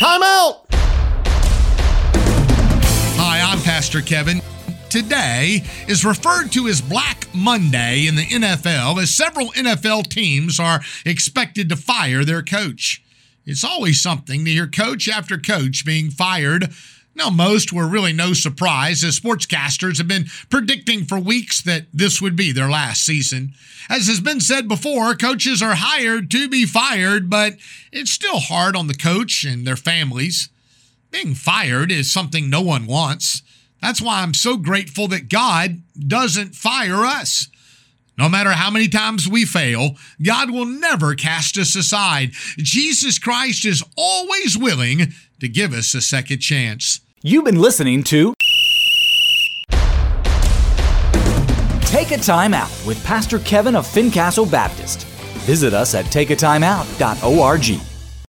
Time out! Hi, I'm Pastor Kevin. Today is referred to as Black Monday in the NFL as several NFL teams are expected to fire their coach. It's always something to hear coach after coach being fired. Now, most were really no surprise, as sportscasters have been predicting for weeks that this would be their last season. As has been said before, coaches are hired to be fired, but it's still hard on the coach and their families. Being fired is something no one wants. That's why I'm so grateful that God doesn't fire us. No matter how many times we fail, God will never cast us aside. Jesus Christ is always willing to give us a second chance. You've been listening to Take a Time Out with Pastor Kevin of Fincastle Baptist. Visit us at takeatimeout.org.